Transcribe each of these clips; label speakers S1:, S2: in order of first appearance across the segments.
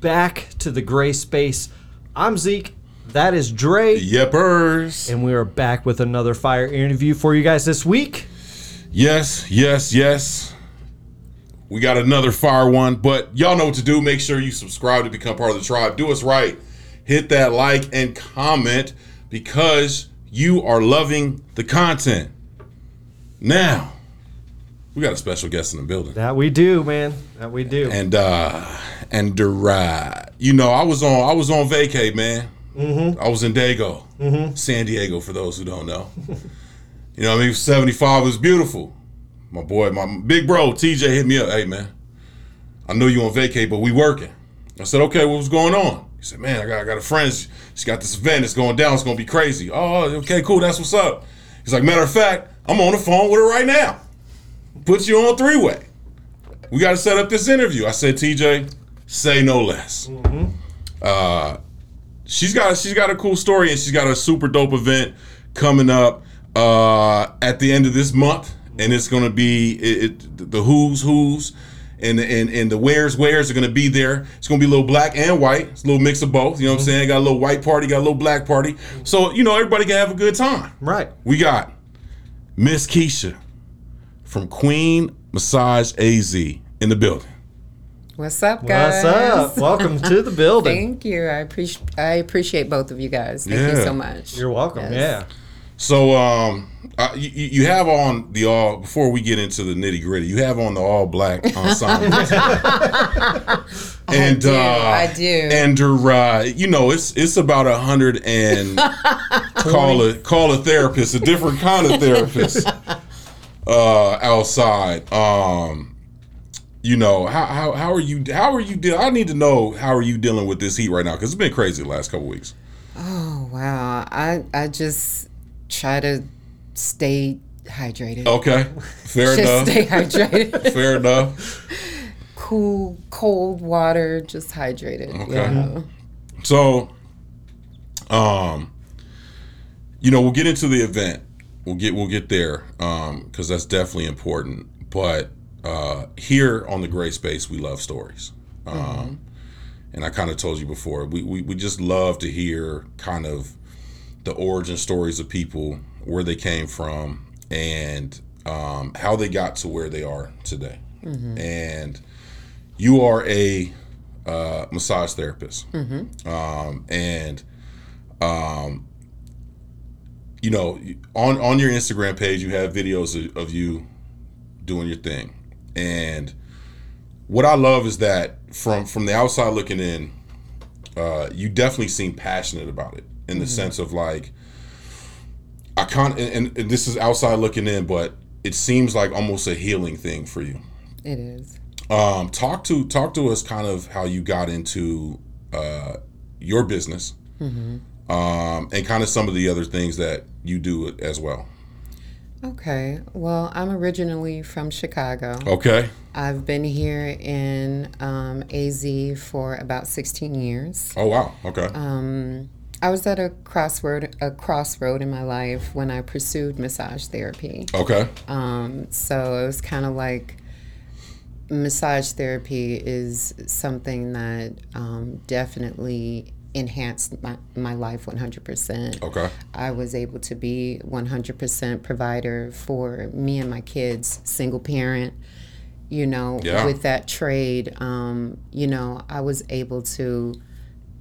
S1: back to the gray space. I'm Zeke. That is Dre.
S2: Yepers.
S1: And we are back with another fire interview for you guys this week.
S2: Yes, yes, yes. We got another fire one, but y'all know what to do. Make sure you subscribe to become part of the tribe. Do us right. Hit that like and comment because you are loving the content. Now, we got a special guest in the building.
S1: That we do, man. That we do.
S2: And uh and uh, you know, I was on I was on vacay, man. Mm-hmm. I was in Dago, mm-hmm. San Diego, for those who don't know. you know, I mean, seventy five was beautiful. My boy, my big bro TJ hit me up. Hey, man, I know you on vacay, but we working. I said, okay, what was going on? He said, man, I got I got a friend. She's got this event. It's going down. It's gonna be crazy. Oh, okay, cool. That's what's up. He's like, matter of fact, I'm on the phone with her right now. Put you on three way. We got to set up this interview. I said, TJ, say no less. Mm-hmm. Uh, she's got she's got a cool story and she's got a super dope event coming up uh, at the end of this month, and it's gonna be it, it, the who's who's. And, and and the where's where's are gonna be there. It's gonna be a little black and white. It's a little mix of both. You know what mm-hmm. I'm saying? Got a little white party, got a little black party. So you know everybody can have a good time.
S1: Right.
S2: We got Miss Keisha from Queen Massage AZ in the building.
S3: What's up, guys?
S1: What's up? Welcome to the building.
S3: Thank you. I appreciate I appreciate both of you guys. Thank yeah. you so much.
S1: You're welcome. Yes. Yeah.
S2: So, um, uh, you, you have on the all before we get into the nitty gritty. You have on the all black ensemble,
S3: and I do, uh, I do.
S2: And uh, you know, it's it's about a hundred and call a call a therapist, a different kind of therapist uh, outside. Um, you know how, how how are you how are you de- I need to know how are you dealing with this heat right now because it's been crazy the last couple weeks.
S3: Oh wow, I I just try to stay hydrated.
S2: Okay, fair
S3: just
S2: enough.
S3: Stay hydrated.
S2: fair enough.
S3: Cool, cold water, just hydrated. Okay. Yeah.
S2: So, um, you know, we'll get into the event. We'll get we'll get there because um, that's definitely important. But uh, here on the gray space, we love stories. Um, mm-hmm. And I kind of told you before, we, we, we just love to hear kind of the origin stories of people, where they came from, and um, how they got to where they are today. Mm-hmm. And you are a uh, massage therapist. Mm-hmm. Um, and, um, you know, on, on your Instagram page, you have videos of, of you doing your thing. And what I love is that from from the outside looking in, uh, you definitely seem passionate about it in the mm-hmm. sense of like I can't and, and, this is outside looking in, but it seems like almost a healing thing for you.
S3: It is.
S2: Um, talk to talk to us kind of how you got into uh, your business, mm-hmm. Um, and kind of some of the other things that you do as well.
S3: Okay. Well, I'm originally from Chicago.
S2: Okay.
S3: I've been here in um, AZ for about 16 years.
S2: Oh wow. Okay.
S3: Um, I was at a crossroad a crossroad in my life when I pursued massage therapy.
S2: Okay.
S3: Um, so it was kind of like massage therapy is something that um, definitely enhanced my, my life 100%.
S2: Okay.
S3: I was able to be 100% provider for me and my kids, single parent. You know, yeah. with that trade, um, you know, I was able to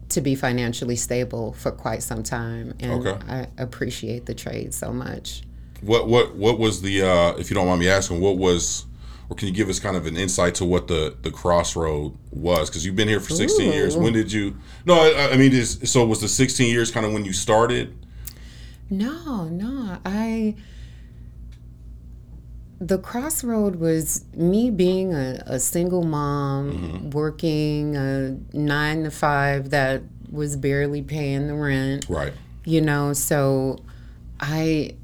S3: to be financially stable for quite some time, and okay. I appreciate the trade so much.
S2: What what what was the uh, if you don't mind me asking, what was or can you give us kind of an insight to what the the crossroad was? Because you've been here for 16 Ooh. years. When did you? No, I, I mean, is, so was the 16 years kind of when you started?
S3: No, no, I. The crossroad was me being a, a single mom, mm-hmm. working a nine to five that was barely paying the rent.
S2: Right.
S3: You know, so I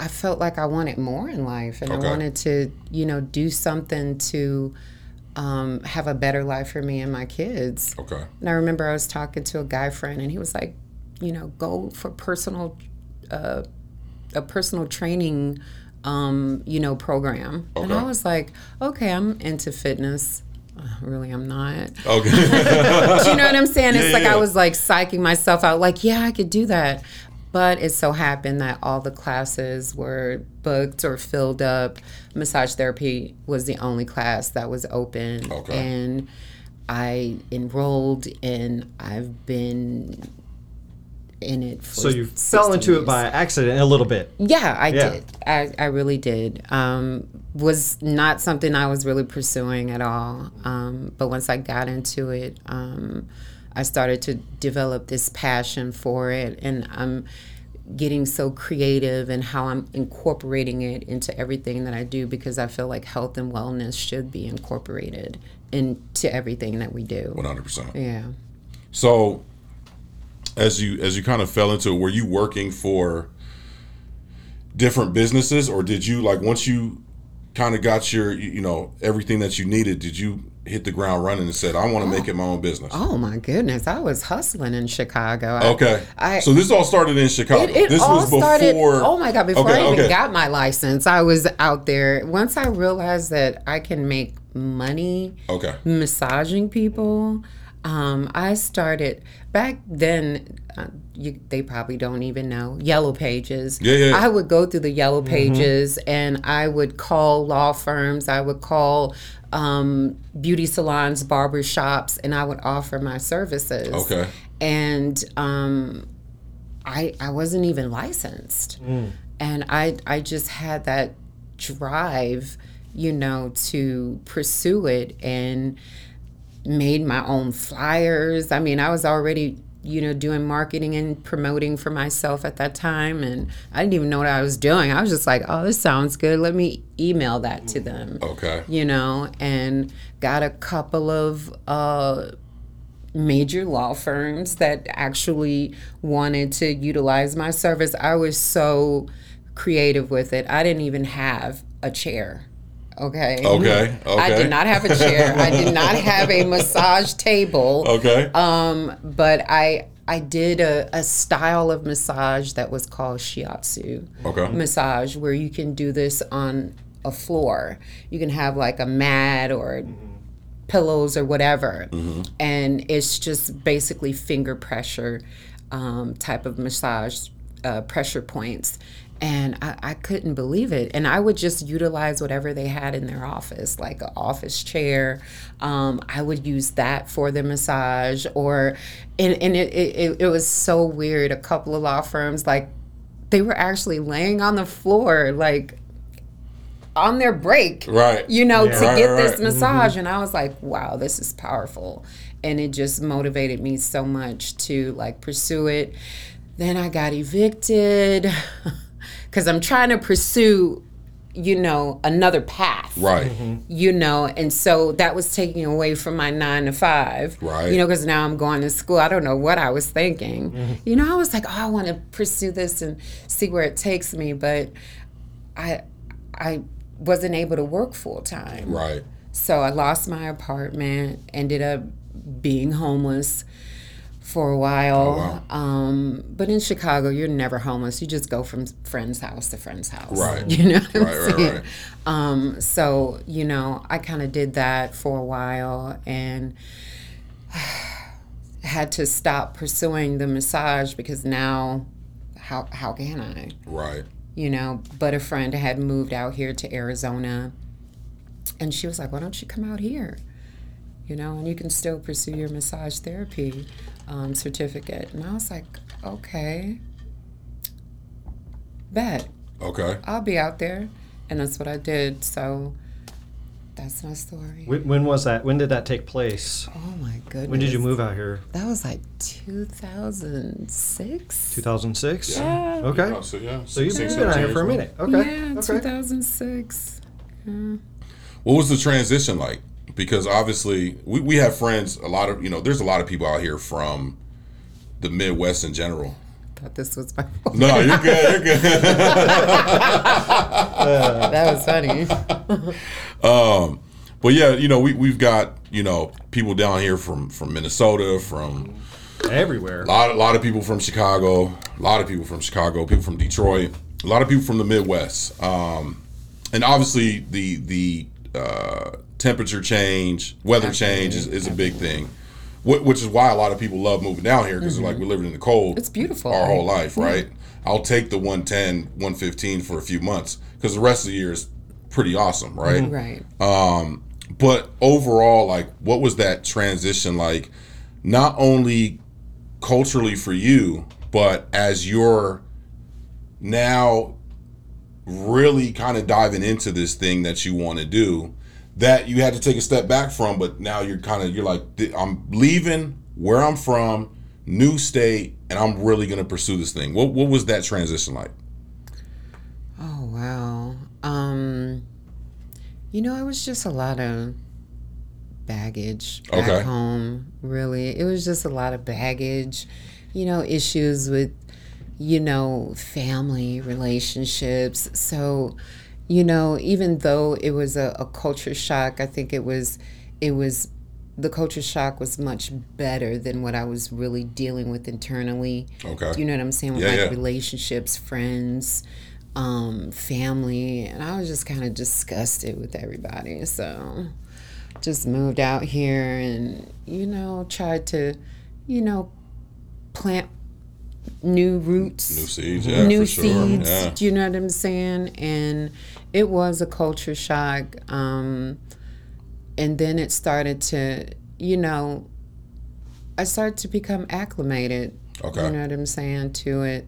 S3: I felt like I wanted more in life and okay. I wanted to, you know, do something to um, have a better life for me and my kids.
S2: Okay.
S3: And I remember I was talking to a guy friend and he was like, you know, go for personal, uh, a personal training, um, you know, program. Okay. And I was like, okay, I'm into fitness. really I'm not. Okay. you know what I'm saying? It's yeah, like yeah. I was like psyching myself out, like, yeah, I could do that. But it so happened that all the classes were booked or filled up. Massage therapy was the only class that was open. Okay. And I enrolled and I've been in it
S1: so you fell into years. it by accident a little bit
S3: yeah i yeah. did I, I really did um, was not something i was really pursuing at all um, but once i got into it um, i started to develop this passion for it and i'm getting so creative and how i'm incorporating it into everything that i do because i feel like health and wellness should be incorporated into everything that we do.
S2: 100%
S3: yeah.
S2: So as you as you kind of fell into it, were you working for different businesses or did you like once you kind of got your you know everything that you needed did you hit the ground running and said i want to oh. make it my own business.
S3: Oh, oh my goodness. I was hustling in chicago.
S2: Okay. I, so this all started in chicago.
S3: It, it
S2: this
S3: all was started, before oh my god before okay, i even okay. got my license i was out there. Once i realized that i can make money
S2: okay.
S3: massaging people um, I started back then. Uh, you, they probably don't even know yellow pages.
S2: Yeah, yeah.
S3: I would go through the yellow mm-hmm. pages mm-hmm. and I would call law firms. I would call um, beauty salons, barber shops, and I would offer my services.
S2: Okay.
S3: And um, I I wasn't even licensed, mm. and I I just had that drive, you know, to pursue it and made my own flyers. I mean, I was already, you know, doing marketing and promoting for myself at that time. And I didn't even know what I was doing. I was just like, oh, this sounds good. Let me email that to them.
S2: Okay.
S3: You know, and got a couple of, uh, major law firms that actually wanted to utilize my service. I was so creative with it. I didn't even have a chair. Okay.
S2: Okay. Okay.
S3: I did not have a chair. I did not have a massage table.
S2: Okay.
S3: Um, but I I did a, a style of massage that was called shiatsu
S2: okay.
S3: massage, where you can do this on a floor. You can have like a mat or pillows or whatever, mm-hmm. and it's just basically finger pressure um, type of massage uh, pressure points and I, I, couldn't believe it. And i would just utilize whatever they had in their office like an office chair. Um, i would use that for the massage or and, and it, it, it was so weird. A couple of law firms like they were actually laying on the floor like on their break
S2: right.
S3: you know yeah. to right, get right, this massage. Mm-hmm. and i was like wow this is powerful. And it just motivated me so much to like pursue it. Then i got evicted because I'm trying to pursue you know another path.
S2: Right. Mm-hmm.
S3: you know and so that was taking away from my nine to five.
S2: Right.
S3: You know because now i'm going to school. I don't know what i was thinking. Mm-hmm. you know i was like oh i want to pursue this and see where it takes me but i i wasn't able to work full time
S2: right.
S3: So i lost my apartment ended up being homeless for a while. Oh, wow. um, but in Chicago, you're never homeless. You just go from friend's house to friend's house.
S2: Right.
S3: You know what I'm right, saying? Right, right. Um, so, you know, I kind of did that for a while and had to stop pursuing the massage because now how how can I?
S2: Right.
S3: You know, but a friend had moved out here to Arizona and she was like, "Why don't you come out here?" You know, and you can still pursue your massage therapy um, certificate. And I was like, okay, bet.
S2: Okay.
S3: I'll be out there. And that's what I did. So that's my story.
S1: When, when, was that? When did that take place?
S3: Oh my goodness.
S1: When did you move out here?
S3: That was like 2006.
S1: 2006?
S3: Yeah.
S1: Okay.
S2: Oh, so, yeah.
S1: So you've been out here for a minute. Okay.
S3: Yeah, okay. 2006. Yeah.
S2: What was the transition like? Because obviously we, we have friends a lot of you know there's a lot of people out here from the midwest in general.
S3: Thought this was my fault.
S2: no you're good you're good.
S3: That was funny.
S2: Um but yeah you know we, we've got you know people down here from from minnesota from
S1: everywhere.
S2: A lot, a lot of people from chicago a lot of people from chicago people from detroit a lot of people from the midwest. Um and obviously the the uh temperature change, weather change is, is a big thing. Which is why a lot of people love moving down here because mm-hmm. like we're living in the cold.
S3: It's beautiful
S2: our whole life, right? I'll take the 110, 115 for a few months because the rest of the year is pretty awesome, right?
S3: Mm-hmm. Right.
S2: Um, but overall, like, what was that transition like? Not only culturally for you, but as you're now really kind of diving into this thing that you want to do that you had to take a step back from but now you're kind of you're like i'm leaving where i'm from new state and i'm really going to pursue this thing what, what was that transition like
S3: oh wow um you know it was just a lot of baggage back okay. home really it was just a lot of baggage you know issues with you know, family relationships. So, you know, even though it was a, a culture shock, I think it was, it was, the culture shock was much better than what I was really dealing with internally.
S2: Okay.
S3: You know what I'm saying? With yeah, yeah. relationships, friends, um, family. And I was just kind of disgusted with everybody. So just moved out here and, you know, tried to, you know, plant new roots,
S2: new seeds, yeah, new seeds. Sure. Yeah.
S3: Do you know what I'm saying? And it was a culture shock. Um, and then it started to, you know, I started to become acclimated.
S2: Okay.
S3: You know what I'm saying to it.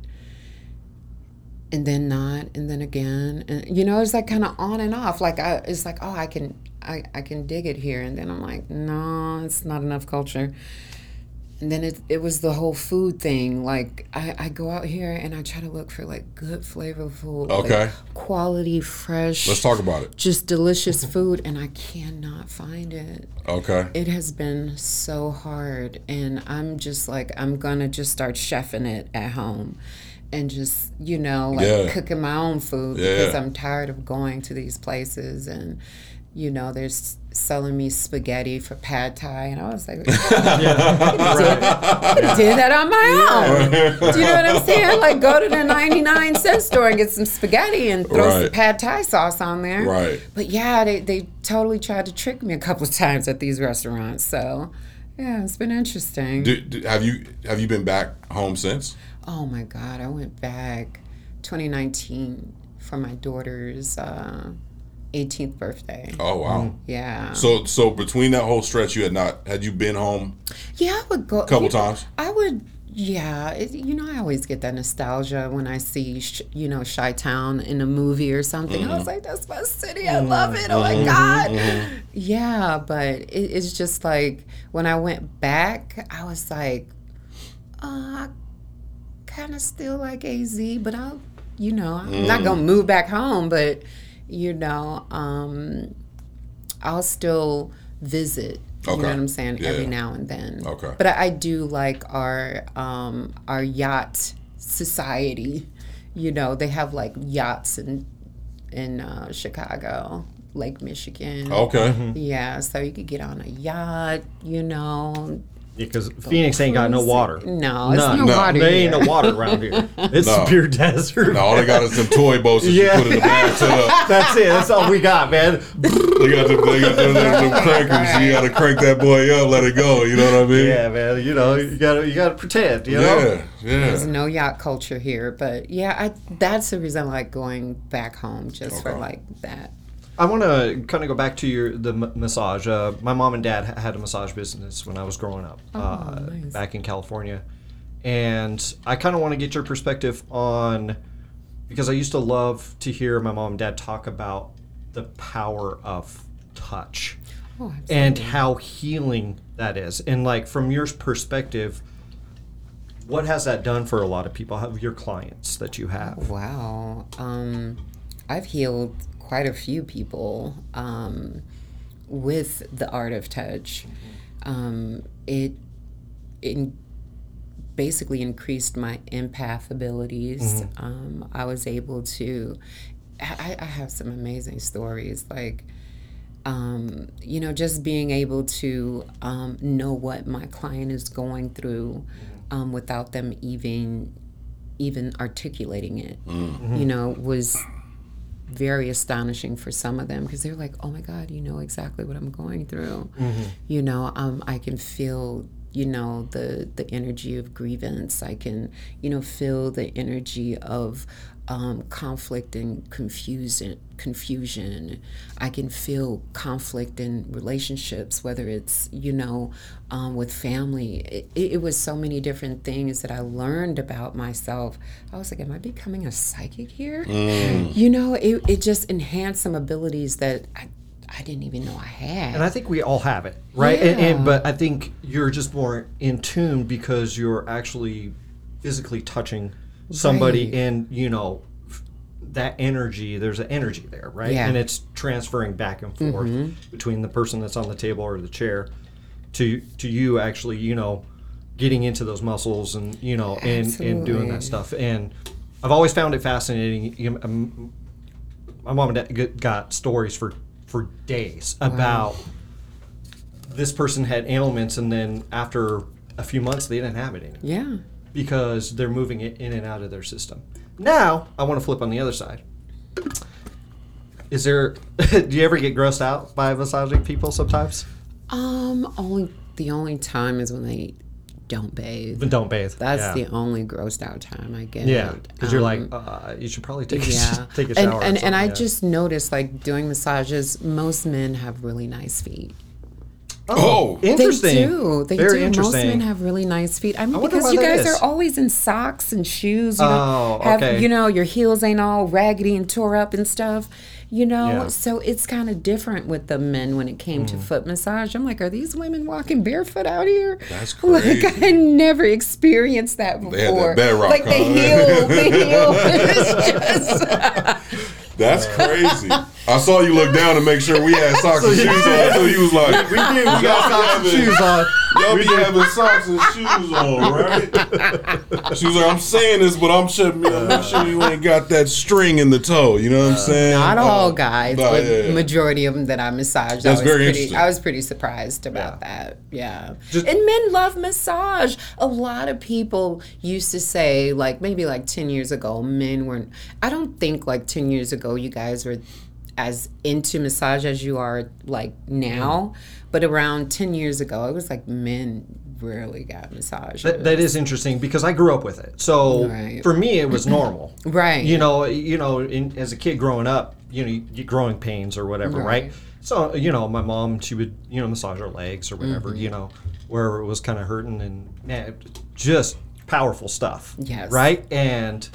S3: And then not, and then again, and you know, it's like kind of on and off. Like I, it's like, oh, I can, I, I can dig it here, and then I'm like, no, it's not enough culture and then it, it was the whole food thing. Like I, I go out here and I try to look for like good flavorful,
S2: okay,
S3: like, quality, fresh.
S2: Let's talk about it.
S3: Just delicious food, and I cannot find it.
S2: Okay.
S3: It has been so hard, and I'm just like I'm gonna just start chefing it at home, and just you know like yeah. cooking my own food yeah. because I'm tired of going to these places and you know, they're selling me spaghetti for pad thai, and I was like, yeah. did, did, that on my own. Do you know what I'm saying? Like, go to the 99 cent store and get some spaghetti and throw right. some pad thai sauce on there.
S2: Right.
S3: But yeah, they, they totally tried to trick me a couple of times at these restaurants. So, yeah, it's been interesting.
S2: Do, do, have you have you been back home since?
S3: Oh my God, I went back 2019 for my daughter's. Uh, 18th birthday.
S2: Oh wow.
S3: Yeah.
S2: So so between that whole stretch you had not had you been home?
S3: Yeah, I would go
S2: a couple times.
S3: Know, I would yeah, it, you know I always get that nostalgia when I see sh- you know Chi-Town in a movie or something. Mm-hmm. I was mm-hmm. like that's my city. I love it. Oh my mm-hmm. god. Mm-hmm. Yeah, but it, it's just like when I went back, I was like uh, I kind of still like AZ, but I'll you know, I'm not mm. going to move back home, but you know, um, I'll still visit. Okay. You know what I'm saying? Yeah. Every now and then.
S2: Okay.
S3: But I, I do like our um, our yacht society. You know, they have like yachts in in uh, Chicago, Lake Michigan.
S2: Okay.
S3: Yeah, so you could get on a yacht. You know,
S1: because Phoenix ain't got no water.
S3: No, it's no, no water.
S1: There ain't no water around here. It's no. pure desert.
S2: No, all they got is some toy boats that yeah. you put in the bathtub.
S1: That's it. That's all we got, man.
S2: they got them, they got them, them, them crankers. You got to crank that boy up, let it go. You know what I mean?
S1: Yeah, man. You know, you got to you got to pretend. You know?
S2: Yeah, yeah.
S3: There's no yacht culture here, but yeah, I, that's the reason I like going back home just okay. for like that.
S1: I want to kind of go back to your the m- massage. Uh, my mom and dad had a massage business when I was growing up oh, uh, nice. back in California, and I kind of want to get your perspective on because I used to love to hear my mom and dad talk about the power of touch oh, and how healing that is, and like from your perspective. What has that done for a lot of people? Have your clients that you have?
S3: Wow, um, I've healed quite a few people um, with the art of touch. Um, it it basically increased my empath abilities. Mm-hmm. Um, I was able to. I, I, have some amazing stories, like. Um, you know, just being able to um, know what my client is going through mm-hmm. um, without them even even articulating it, mm-hmm. you know, was very astonishing for some of them because they're like, "Oh my God, you know exactly what I'm going through." Mm-hmm. You know, um, I can feel you know the the energy of grievance i can you know feel the energy of um, conflict and confusion confusion i can feel conflict in relationships whether it's you know um, with family it, it, was so many different things that i learned about myself i was like am i becoming a psychic here mm. you know it, it just enhanced some abilities that I, I didn't even know I had.
S1: And I think we all have it, right? Yeah. And, and, but I think you're just more in tune because you're actually physically touching somebody right. and you know that energy there's an energy there right yeah. and it's transferring back and forth mm-hmm. between the person that's on the table or the chair to to you actually you know getting into those muscles and you know and and doing that stuff and i've always found it fascinating um, my mom and dad got stories for for days wow. about this person had ailments and then after a few months they didn't have it anymore
S3: yeah
S1: because they're moving it in and out of their system. Now, I want to flip on the other side. Is there? do you ever get grossed out by massaging people sometimes?
S3: Um, only the only time is when they don't bathe.
S1: But don't bathe.
S3: That's yeah. the only grossed out time I get.
S1: Yeah, because um, you're like, um, uh, you should probably take yeah. a, take a
S3: shower. And and, and I yeah. just noticed like doing massages, most men have really nice feet.
S1: Oh, interesting.
S3: They do. They Very do. Interesting. Most men have really nice feet. I mean, I because you guys is. are always in socks and shoes. You oh, know, have, okay. You know, your heels ain't all raggedy and tore up and stuff. You know, yeah. so it's kind of different with the men when it came mm. to foot massage. I'm like, are these women walking barefoot out here?
S2: That's crazy.
S3: Like I never experienced that before.
S2: They had that bedrock
S3: like the heel, the heel. it's
S2: just. That's crazy. I saw you look down to make sure we had socks and shoes on. So he was like,
S1: "We did. We got socks and shoes on.
S2: Y'all be having socks and shoes on, right?" She was like, "I'm saying this, but I'm sure, I'm sure you ain't got that string in the toe. You know what I'm saying?"
S3: Not all uh, guys, but yeah. majority of them that I massaged. That's I was very pretty, interesting. I was pretty surprised about yeah. that. Yeah, Just, and men love massage. A lot of people used to say, like maybe like ten years ago, men weren't. I don't think like ten years ago you guys were as into massage as you are like now. But around 10 years ago, it was like men rarely got massages.
S1: That, that is interesting because I grew up with it. So right. for me, it was normal.
S3: right.
S1: You know, you know, in, as a kid growing up, you know, you growing pains or whatever, right. right? So, you know, my mom, she would, you know, massage her legs or whatever, mm-hmm. you know, wherever it was kind of hurting and man, just powerful stuff.
S3: Yes.
S1: Right. And,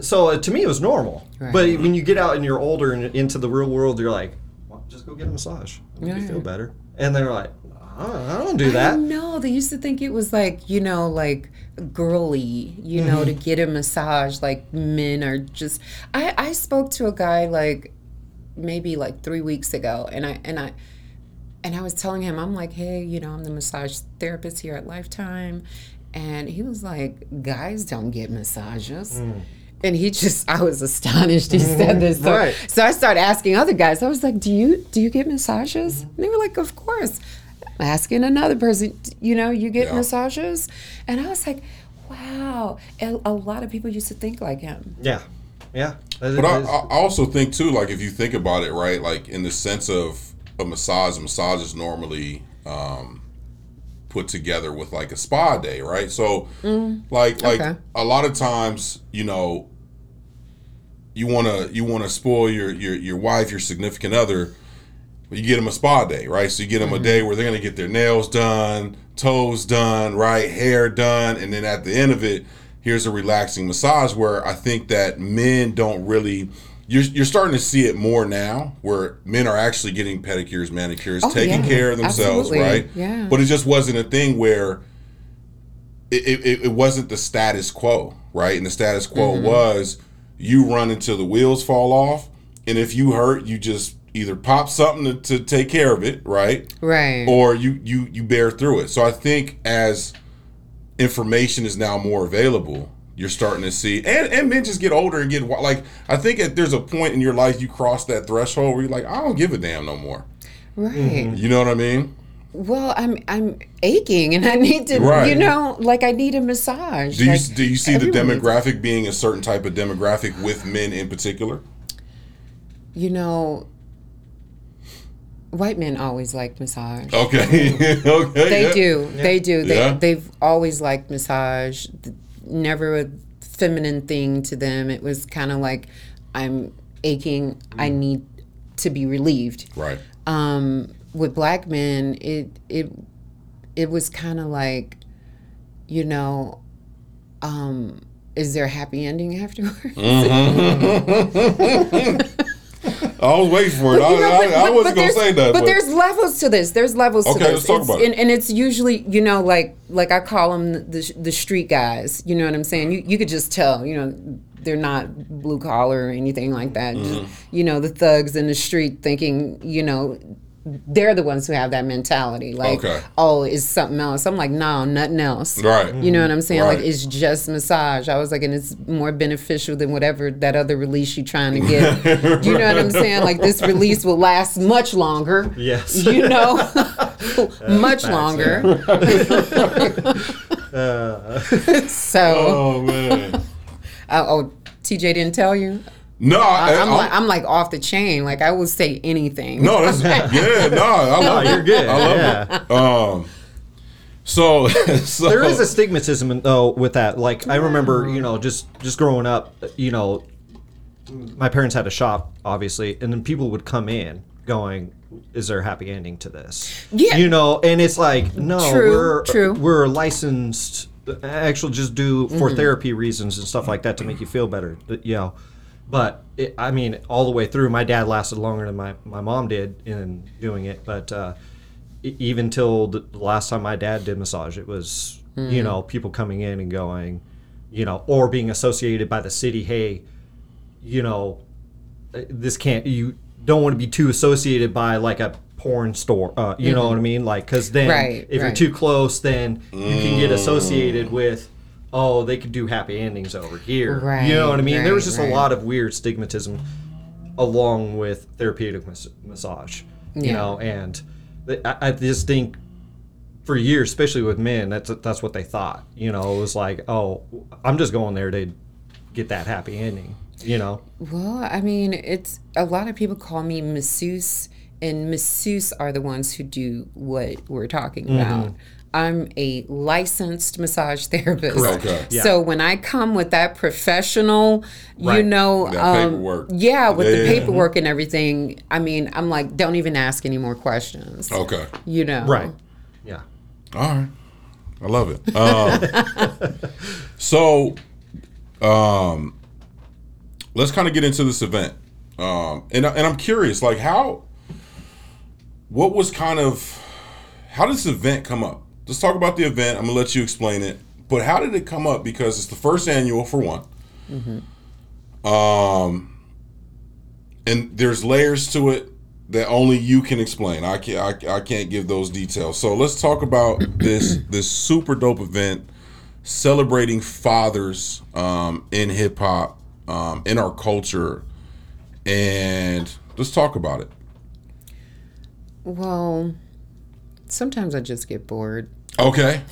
S1: so uh, to me it was normal. Right. But when you get out and you're older and into the real world, you're like, well, just go get a massage. Yeah. you feel better. And they're like, I don't, I don't do that.
S3: No, they used to think it was like you know like girly, you mm-hmm. know, to get a massage. Like men are just. I I spoke to a guy like maybe like three weeks ago, and I and I. And I was telling him, I'm like, hey, you know, I'm the massage therapist here at Lifetime. And he was like, guys don't get massages. Mm and he just i was astonished he said this so, right. so i started asking other guys i was like do you do you get massages mm-hmm. and they were like of course I'm asking another person you know you get yeah. massages and i was like wow and a lot of people used to think like him
S1: yeah yeah
S2: but I, I also think too like if you think about it right like in the sense of a massage a massage is normally um, put together with like a spa day, right? So mm, like like okay. a lot of times, you know, you want to you want to spoil your your your wife, your significant other, but you get them a spa day, right? So you get them mm-hmm. a day where they're going to get their nails done, toes done, right, hair done, and then at the end of it, here's a relaxing massage where I think that men don't really you're, you're starting to see it more now where men are actually getting pedicures, manicures, oh, taking yeah. care of themselves, Absolutely. right?
S3: Yeah.
S2: But it just wasn't a thing where it, it, it wasn't the status quo, right? And the status quo mm-hmm. was you run until the wheels fall off. And if you hurt, you just either pop something to, to take care of it, right?
S3: Right.
S2: Or you, you, you bear through it. So I think as information is now more available, you're starting to see and, and men just get older and get like i think that there's a point in your life you cross that threshold where you're like i don't give a damn no more
S3: right mm-hmm.
S2: you know what i mean
S3: well i'm i'm aching and i need to right. you know like i need a massage
S2: do you
S3: like,
S2: do you see the demographic being a certain type of demographic with men in particular
S3: you know, white men always like massage.
S2: Okay. okay.
S3: They yeah. do. Yeah. They do. They yeah. they've always liked massage. Never a feminine thing to them. It was kind of like I'm aching. Mm. I need to be relieved.
S2: Right.
S3: Um, with black men, it it it was kind of like, you know, um, is there a happy ending afterwards?
S2: Mm-hmm. I was waiting for it. But, I, know, but, I, I, wasn't gonna say that.
S3: But, but, there's levels to this. There's levels okay, to this.
S2: Let's talk
S3: it's,
S2: about
S3: and,
S2: it.
S3: and it's usually, you know, like like I call them the the street guys. You know what I'm saying? You you could just tell. You know, they're not blue collar or anything like that. Mm-hmm. Just, you know, the thugs in the street thinking, you know, they're the ones who have that mentality. Like, okay. oh, it's something else. I'm like, no, nothing else.
S2: Right.
S3: You know what I'm saying? Right. Like, it's just massage. I was like, and it's more beneficial than whatever that other release you're trying to get. You know what I'm saying? Like, this release will last much longer.
S1: Yes.
S3: You know, much longer.
S2: uh. so. Oh man.
S3: Uh, oh, TJ didn't tell you.
S2: No, I,
S3: am like I'm like off the chain. Like I will say anything.
S2: No, that's yeah. No, I love
S1: no, you're good. I love yeah.
S2: it. Um, so, so,
S1: there is a stigmatism though with that. Like I remember, you know, just just growing up, you know, my parents had a shop, obviously, and then people would come in going, "Is there a happy ending to this?"
S3: Yeah,
S1: you know, and it's like, no,
S3: true,
S1: we're
S3: true.
S1: we're licensed. Actually, just do for mm-hmm. therapy reasons and stuff like that to make you feel better. You know but it, I mean, all the way through, my dad lasted longer than my, my mom did in doing it. But uh, even till the last time my dad did massage, it was mm-hmm. you know people coming in and going, you know, or being associated by the city. Hey, you know, this can't you don't want to be too associated by like a porn store. Uh, you mm-hmm. know what I mean? Like, because then
S3: right,
S1: if
S3: right.
S1: you're too close, then you can get associated with oh, they could do happy endings over here.
S3: Right.
S1: You know what I mean?
S3: Right,
S1: there was just
S3: right.
S1: a lot of weird stigmatism along with therapeutic mas- massage. You yeah. know, and I, I, just think for years, especially with men, that's that's what they thought. You know, it was like, oh, I'm just going there to get that happy ending. You know.
S3: Well, I mean, it's a lot of people call me masseuse, and masseuse are the ones who do what we're talking mm-hmm. About. I'm a licensed massage therapist.
S2: Okay.
S3: Yeah. So when I come with that professional, right. you know, um, yeah, with yeah, the paperwork and everything, I mean, I'm like, don't even ask any more questions.
S2: Okay.
S3: You know.
S1: Right. Yeah.
S2: All right. I love it. Um, so, um, let's kind of get into this event, um, and and I'm curious, like how, what was kind of, how did this event come up? Let's talk about the event. I'm gonna let you explain it. But how did it come up? Because it's the first annual for one. Mm-hmm. Um, and there's layers to it that only you can explain. I can't. I, I can't give those details. So let's talk about this this super dope event celebrating fathers um, in hip hop, um, in our culture, and let's talk about it.
S3: Well, sometimes I just get bored.
S2: Okay.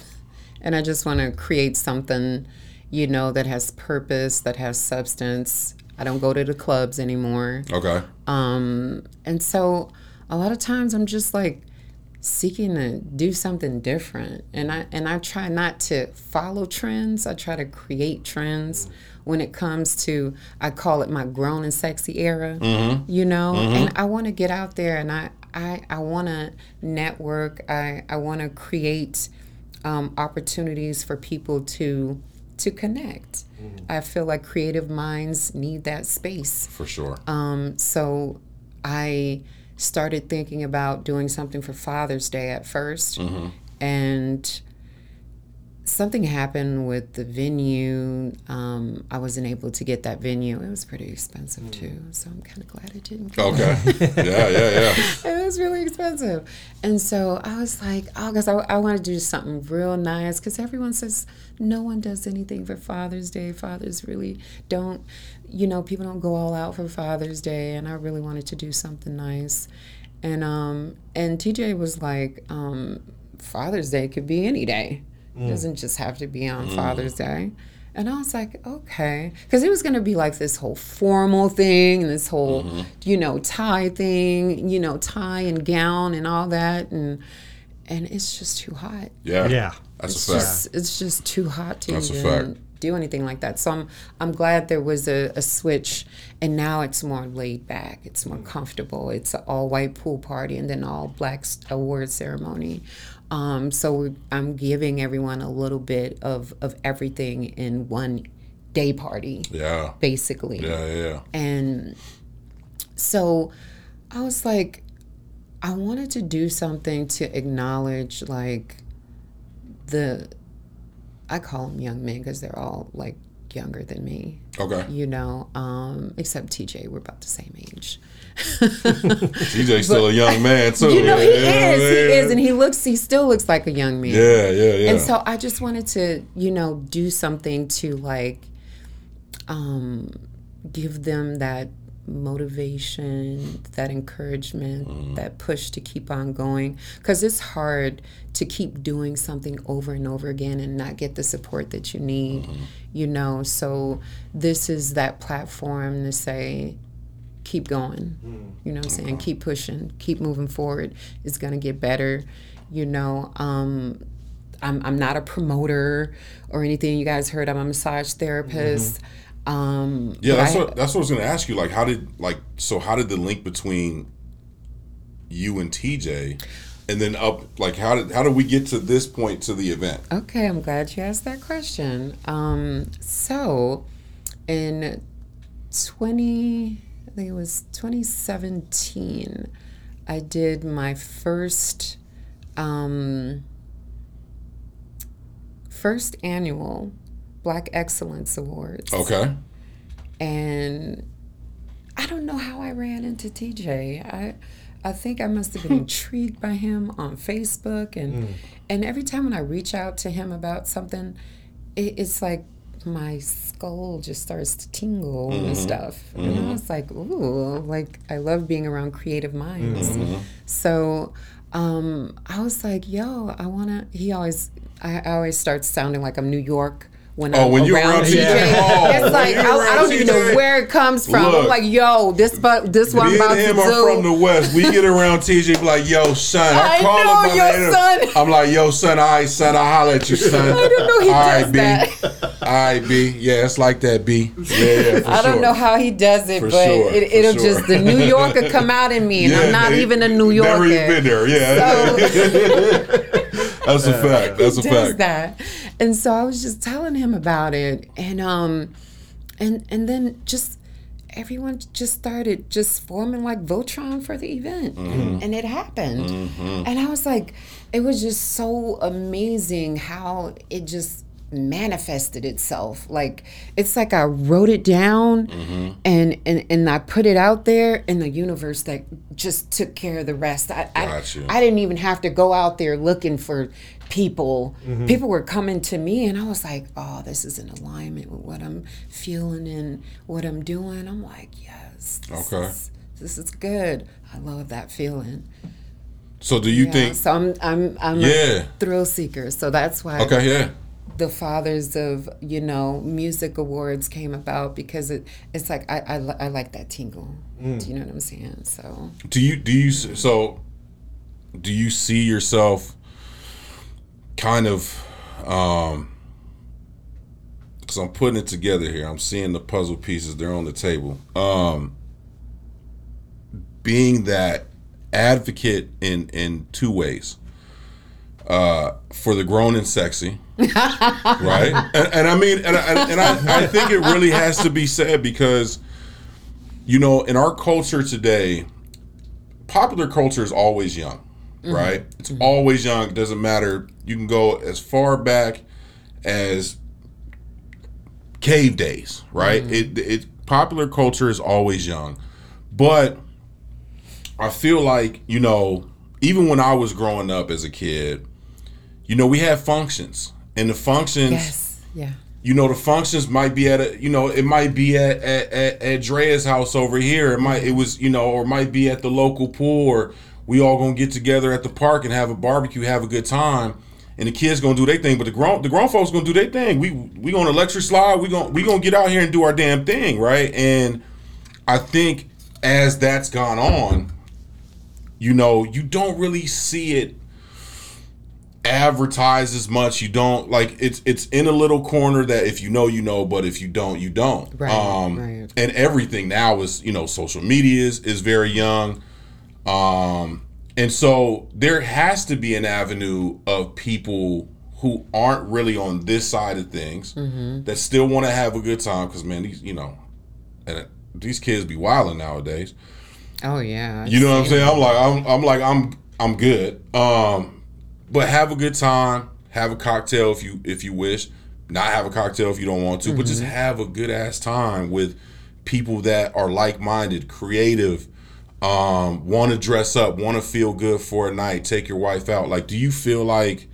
S3: And I just want to create something, you know, that has purpose, that has substance. I don't go to the clubs anymore.
S2: Okay.
S3: Um, and so a lot of times I'm just like seeking to do something different. And I and I try not to follow trends. I try to create trends when it comes to I call it my grown and sexy era. Mm-hmm. You know? Mm-hmm. And I want to get out there and I I, I want to network. I, I want to create um, opportunities for people to to connect. Mm. I feel like creative minds need that space.
S2: For sure.
S3: Um, so I started thinking about doing something for Father's Day at 1st mm-hmm. and something happened with the venue. Um, I wasn't able to get that venue. It was pretty expensive mm. too, so I'm kind of glad it didn't.
S2: Okay. yeah, yeah, yeah.
S3: It was really expensive, and so I was like, oh, because I, I want to do something real nice. Because everyone says no one does anything for Father's Day. Fathers really don't, you know, people don't go all out for Father's Day, and I really wanted to do something nice. And um and TJ was like, um, Father's Day could be any day. It mm. doesn't just have to be on mm. Father's Day. And I was like, okay. Because it was going to be like this whole formal thing and this whole, mm-hmm. you know, tie thing, you know, tie and gown and all that. And and it's just too hot.
S2: Yeah.
S1: Yeah.
S2: That's
S3: it's
S2: a fact.
S3: Just, it's just too hot to That's even do anything like that. So I'm I'm glad there was a, a, switch and now it's more laid back. It's more comfortable. It's an all white pool party and then all black award ceremony. Um, so I'm giving everyone a little bit of, of everything in one day party.
S2: Yeah.
S3: Basically.
S2: Yeah, yeah.
S3: And so I was like, I wanted to do something to acknowledge like the I call them young men because they're all like younger than me.
S2: Okay.
S3: You know, um, except TJ, we're about the same age.
S2: TJ's still a young man too.
S3: You know, he yeah, is. He is, and he looks. He still looks like a young man.
S2: Yeah, yeah, yeah.
S3: And so I just wanted to, you know, do something to like, um, give them that motivation, that encouragement, mm. that push to keep on going. Because it's hard to keep doing something over and over again and not get the support that you need, mm-hmm. you know. So, this is that platform to say, keep going. Mm. You know what I'm saying? Mm-hmm. Keep pushing, keep moving forward. It's going to get better, you know. Um, I'm, I'm not a promoter or anything. You guys heard I'm a massage therapist. Mm-hmm um,
S2: yeah, that's I, what that's what I was going to ask you. Like, how did like so? How did the link between you and TJ, and then up like how did how did we get to this point to the event?
S3: Okay, I'm glad you asked that question. Um, so, in twenty, I think it was 2017, I did my first. Um, first annual Black Excellence Awards.
S2: Okay.
S3: And I don't know how I ran into TJ. I I think I must have been intrigued by him on Facebook and mm. and every time when I reach out to him about something, it, it's like my skull just starts to tingle mm-hmm. and stuff. Mm-hmm. And I was like, ooh, like I love being around creative minds. Mm-hmm. So um, I was like, yo, I wanna he always I, I always start sounding like I'm New York when oh, I'm when around, around TJ. Yeah. Oh, it's like I, I, don't even know where it comes from. Look, I'm like, yo, this but this one about
S2: him
S3: to
S2: are from the west. We get around TJ, like, yo, son. I, I call know, him your son. I'm like, yo, son. All right, son. I holler at you, son.
S3: I don't know he All does right, that.
S2: All right, B. Yeah, it's like that, B. Yeah, yeah
S3: I don't know how he does it, for but sure, it, will sure. just the New Yorker come out in me, and yeah, I'm not even a New Yorker. Never even
S2: been there. Yeah. So, That's a fact. That's a fact.
S3: That. And so I was just telling him about it, and um, and and then just everyone just started just forming like Voltron for the event, mm-hmm. and, it happened. Mm-hmm. And I was like, it was just so amazing how it just manifested itself. Like it's like i wrote it down mm-hmm. and, and and i put it out there in the universe that just took care of the rest. I, I, I, didn't even have to go out there looking for people. Mm-hmm. people were coming to me and i was like oh this is in alignment with what i'm feeling and what i'm doing. I'm like yes
S2: this okay.
S3: is, this is good. I love that feeling.
S2: So do you
S3: yeah,
S2: think
S3: so i'm i'm i'm yeah. a thrill seeker so that's why
S2: okay yeah
S3: the fathers of you know music awards came about because it it's like I I, I like that tingle. Mm. Do you know what I'm saying? So
S2: do you do you so do you see yourself kind of um because I'm putting it together here. I'm seeing the puzzle pieces. They're on the table. Um, being that advocate in in two ways uh, for the grown and sexy, right? And, and, I mean, and, I, and I, I think it really has to be said because, you know, in our culture today, popular culture is always young, mm-hmm. right? It's mm-hmm. always young. It doesn't matter. You can go as far back as cave days, right? Mm-hmm. It, it popular culture is always young, but I feel like you know, even when I was growing up as a kid, you know, we have functions, and the functions,
S3: yes, yeah.
S2: You know, the functions might be at a, you know, it might be at at, at, at Drea's house over here. It might, it was, you know, or it might be at the local pool, or we all gonna get together at the park and have a barbecue, have a good time. and the kids gonna do their thing, but the grown the grown folks gonna do their thing. We we gonna electric slide. We gonna we gonna get out here and do our damn thing, right? And I think as that's gone on, you know, you don't really see it advertised as much. You don't like it's it's in a little corner that if you know you know, but if you don't you don't. Right. Um, right. And everything now is you know social media is is very young. Um, and so there has to be an avenue of people who aren't really on this side of things mm-hmm. that still want to have a good time because man these you know and these kids be wilding nowadays
S3: oh yeah
S2: you know what i'm saying i'm like i'm, I'm like i'm i'm good um but have a good time have a cocktail if you if you wish not have a cocktail if you don't want to mm-hmm. but just mm-hmm. have a good ass time with people that are like-minded creative um, want to dress up, want to feel good for a night, take your wife out. Like, do you feel like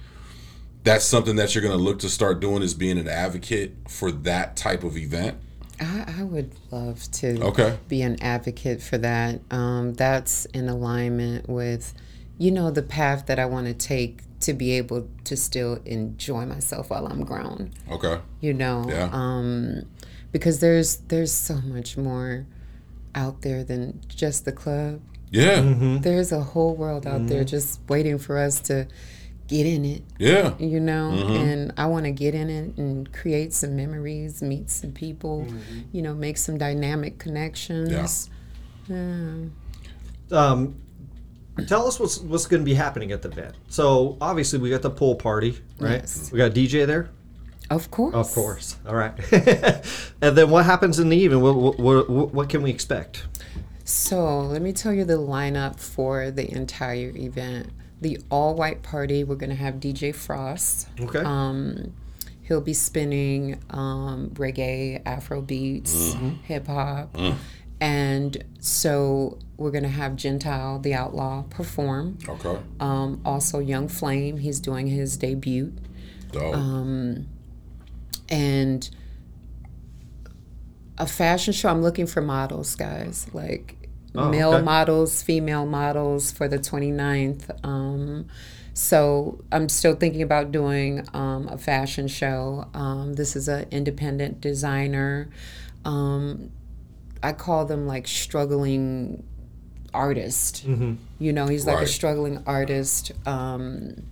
S2: that's something that you're going to look to start doing is being an advocate for that type of event?
S3: I, I would love to
S2: okay.
S3: be an advocate for that. Um, that's in alignment with, you know, the path that I want to take to be able to still enjoy myself while I'm grown.
S2: Okay.
S3: You know,
S2: yeah.
S3: um, because there's there's so much more out there than just the club.
S2: Yeah. Mm-hmm.
S3: There's a whole world out mm-hmm. there just waiting for us to get in it.
S2: Yeah.
S3: You know, mm-hmm. and I want to get in it and create some memories, meet some people, mm-hmm. you know, make some dynamic connections. Yeah.
S1: yeah. Um, tell us what's what's going to be happening at the event. So obviously we got the pool party, right? Yes. We got DJ there.
S3: Of course.
S1: Of course. All right. and then what happens in the evening? What, what, what, what, can we expect?
S3: So let me tell you the lineup for the entire event. The all white party, we're going to have DJ Frost.
S1: Okay.
S3: Um, he'll be spinning um, reggae, Afro beats, mm-hmm. hip hop. Mm. And so we're going to have Gentile, the outlaw, perform.
S2: Okay.
S3: Um, also, Young Flame, he's doing his debut.
S2: Dope.
S3: Um, and a fashion show. I'm looking for models, guys, like oh, male okay. models, female models for the 29th. Um, so I'm still thinking about doing um, a fashion show. Um, this is an independent designer. I call them like struggling artist. Mm-hmm. You know, he's like right. a struggling artist. Um,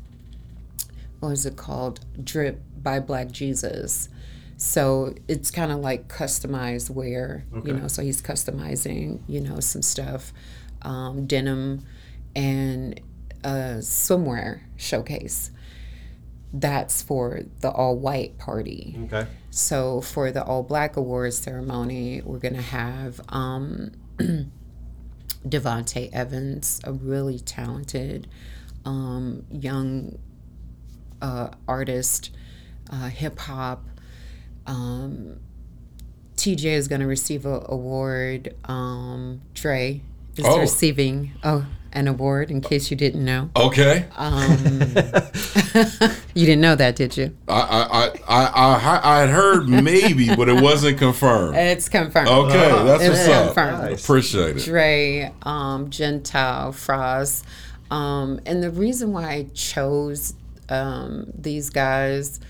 S3: what is it called? Drip by Black Jesus. So it's kind of like customized wear, okay. you know. So he's customizing, you know, some stuff, um, denim, and a swimwear showcase. That's for the all white party.
S1: Okay.
S3: So for the all black awards ceremony, we're gonna have um, Devonte Evans, a really talented um, young uh, artist uh, hip hop. Um, TJ is going to receive an award. Um, Dre is oh. receiving oh, an award, in case you didn't know.
S2: Okay.
S3: Um, you didn't know that, did you?
S2: I I, I, I, I had heard maybe, but it wasn't confirmed.
S3: It's confirmed.
S2: Okay, uh, that's it's what's confirmed. up. Nice. Appreciate it.
S3: Dre, um, Gentile, Frost. Um, and the reason why I chose um, these guys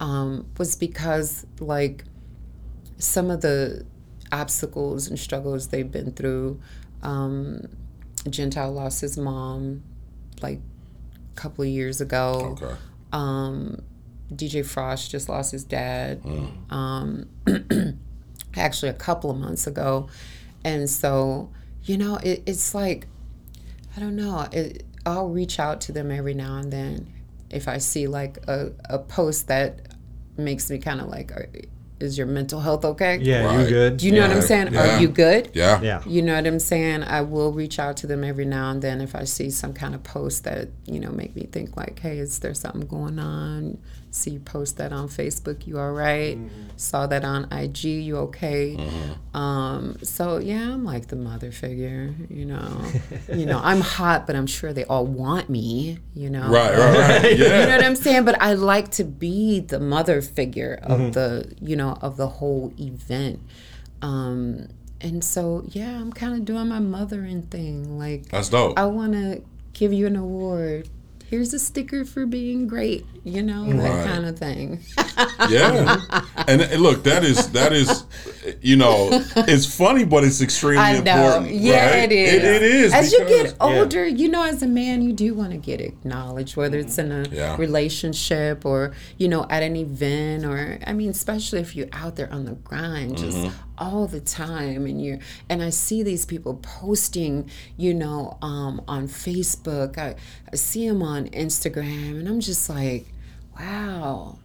S3: um, was because like some of the obstacles and struggles they've been through. Um, Gentile lost his mom like a couple of years ago.
S2: Okay.
S3: Um, DJ Frost just lost his dad. Mm. Um, actually, a couple of months ago, and so you know, it, it's like I don't know. It, I'll reach out to them every now and then if I see like a, a post that makes me kind of like, are, is your mental health okay?
S1: Yeah, right. you good?
S3: Do you know what I'm saying? Yeah. Are you good?
S2: Yeah.
S1: Yeah.
S3: You know what I'm saying? I will reach out to them every now and then if I see some kind of post that, you know, make me think like, hey, is there something going on? See you post that on Facebook, you all right? mm-hmm. Saw that on IG, you okay? Mm-hmm. Um, so yeah, I'm like the mother figure, you know. you know, I'm hot, but I'm sure they all want me, you know.
S2: Right, right, right. Yeah.
S3: you know what I'm saying? But I like to be the mother figure of mm-hmm. the, you know, of the whole event. Um, and so yeah, I'm kind of doing my mothering thing. Like
S2: that's dope.
S3: I want to give you an award here's a sticker for being great, you know, right. that kind of thing.
S2: yeah. And, and, look, that is that is you know, it's funny but it's extremely I know. important. Yeah, right? it is. It, it is.
S3: As because, you get older, yeah. you know, as a man you do want to get acknowledged, whether it's in a yeah. relationship or, you know, at an event or I mean, especially if you're out there on the grind, just mm-hmm. All the time and you're and I see these people posting, you know, um, on Facebook. I, I see them on Instagram and I'm just like, wow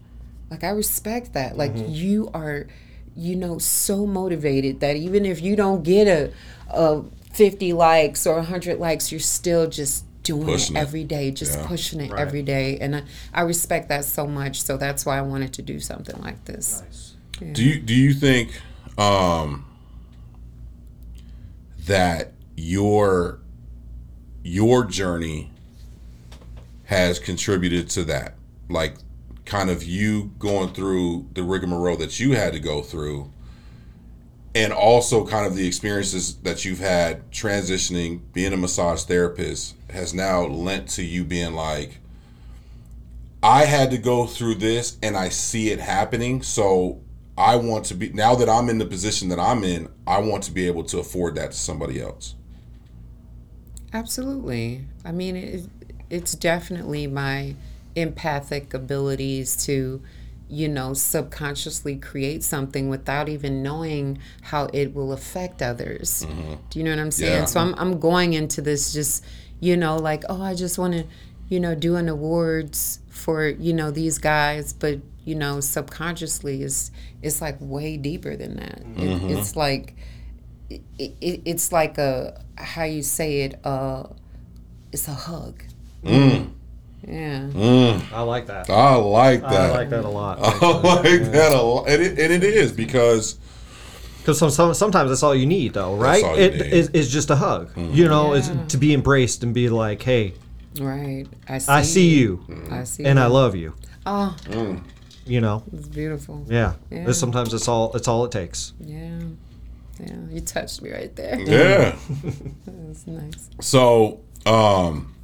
S3: like I respect that. Like mm-hmm. you are, you know, so motivated that even if you don't get a, a 50 likes or 100 likes, you're still just doing pushing it every day, just yeah. pushing it right. every day. And I, I respect that so much. So that's why I wanted to do something like this. Nice.
S2: Yeah. Do you do you think um, that your your journey has contributed to that? Like kind of you going through the rigmarole that you had to go through and also kind of the experiences that you've had transitioning being a massage therapist has now lent to you being like I had to go through this and I see it happening so I want to be now that I'm in the position that I'm in I want to be able to afford that to somebody else
S3: Absolutely I mean it, it's definitely my empathic abilities to you know subconsciously create something without even knowing how it will affect others mm-hmm. do you know what i'm saying yeah. so I'm, I'm going into this just you know like oh i just want to you know do an awards for you know these guys but you know subconsciously is it's like way deeper than that mm-hmm. it, it's like it, it, it's like a how you say it uh it's a hug
S1: mm. Yeah. Mm. I like that. I
S2: like that. I
S1: like that a lot.
S2: I like yeah. that a lot. And it, and it is because.
S1: Because some, some, sometimes that's all you need, though, right? It is is just a hug. Mm-hmm. You know, yeah. is to be embraced and be like, "Hey,
S3: right,
S1: I see, I see you,
S3: mm-hmm. I see,
S1: and you. I love you."
S3: Oh, mm.
S1: You know,
S3: it's beautiful.
S1: Yeah, yeah. sometimes that's all. It's all it takes.
S3: Yeah, yeah. You touched me right there.
S2: Yeah,
S3: that's nice.
S2: So, um,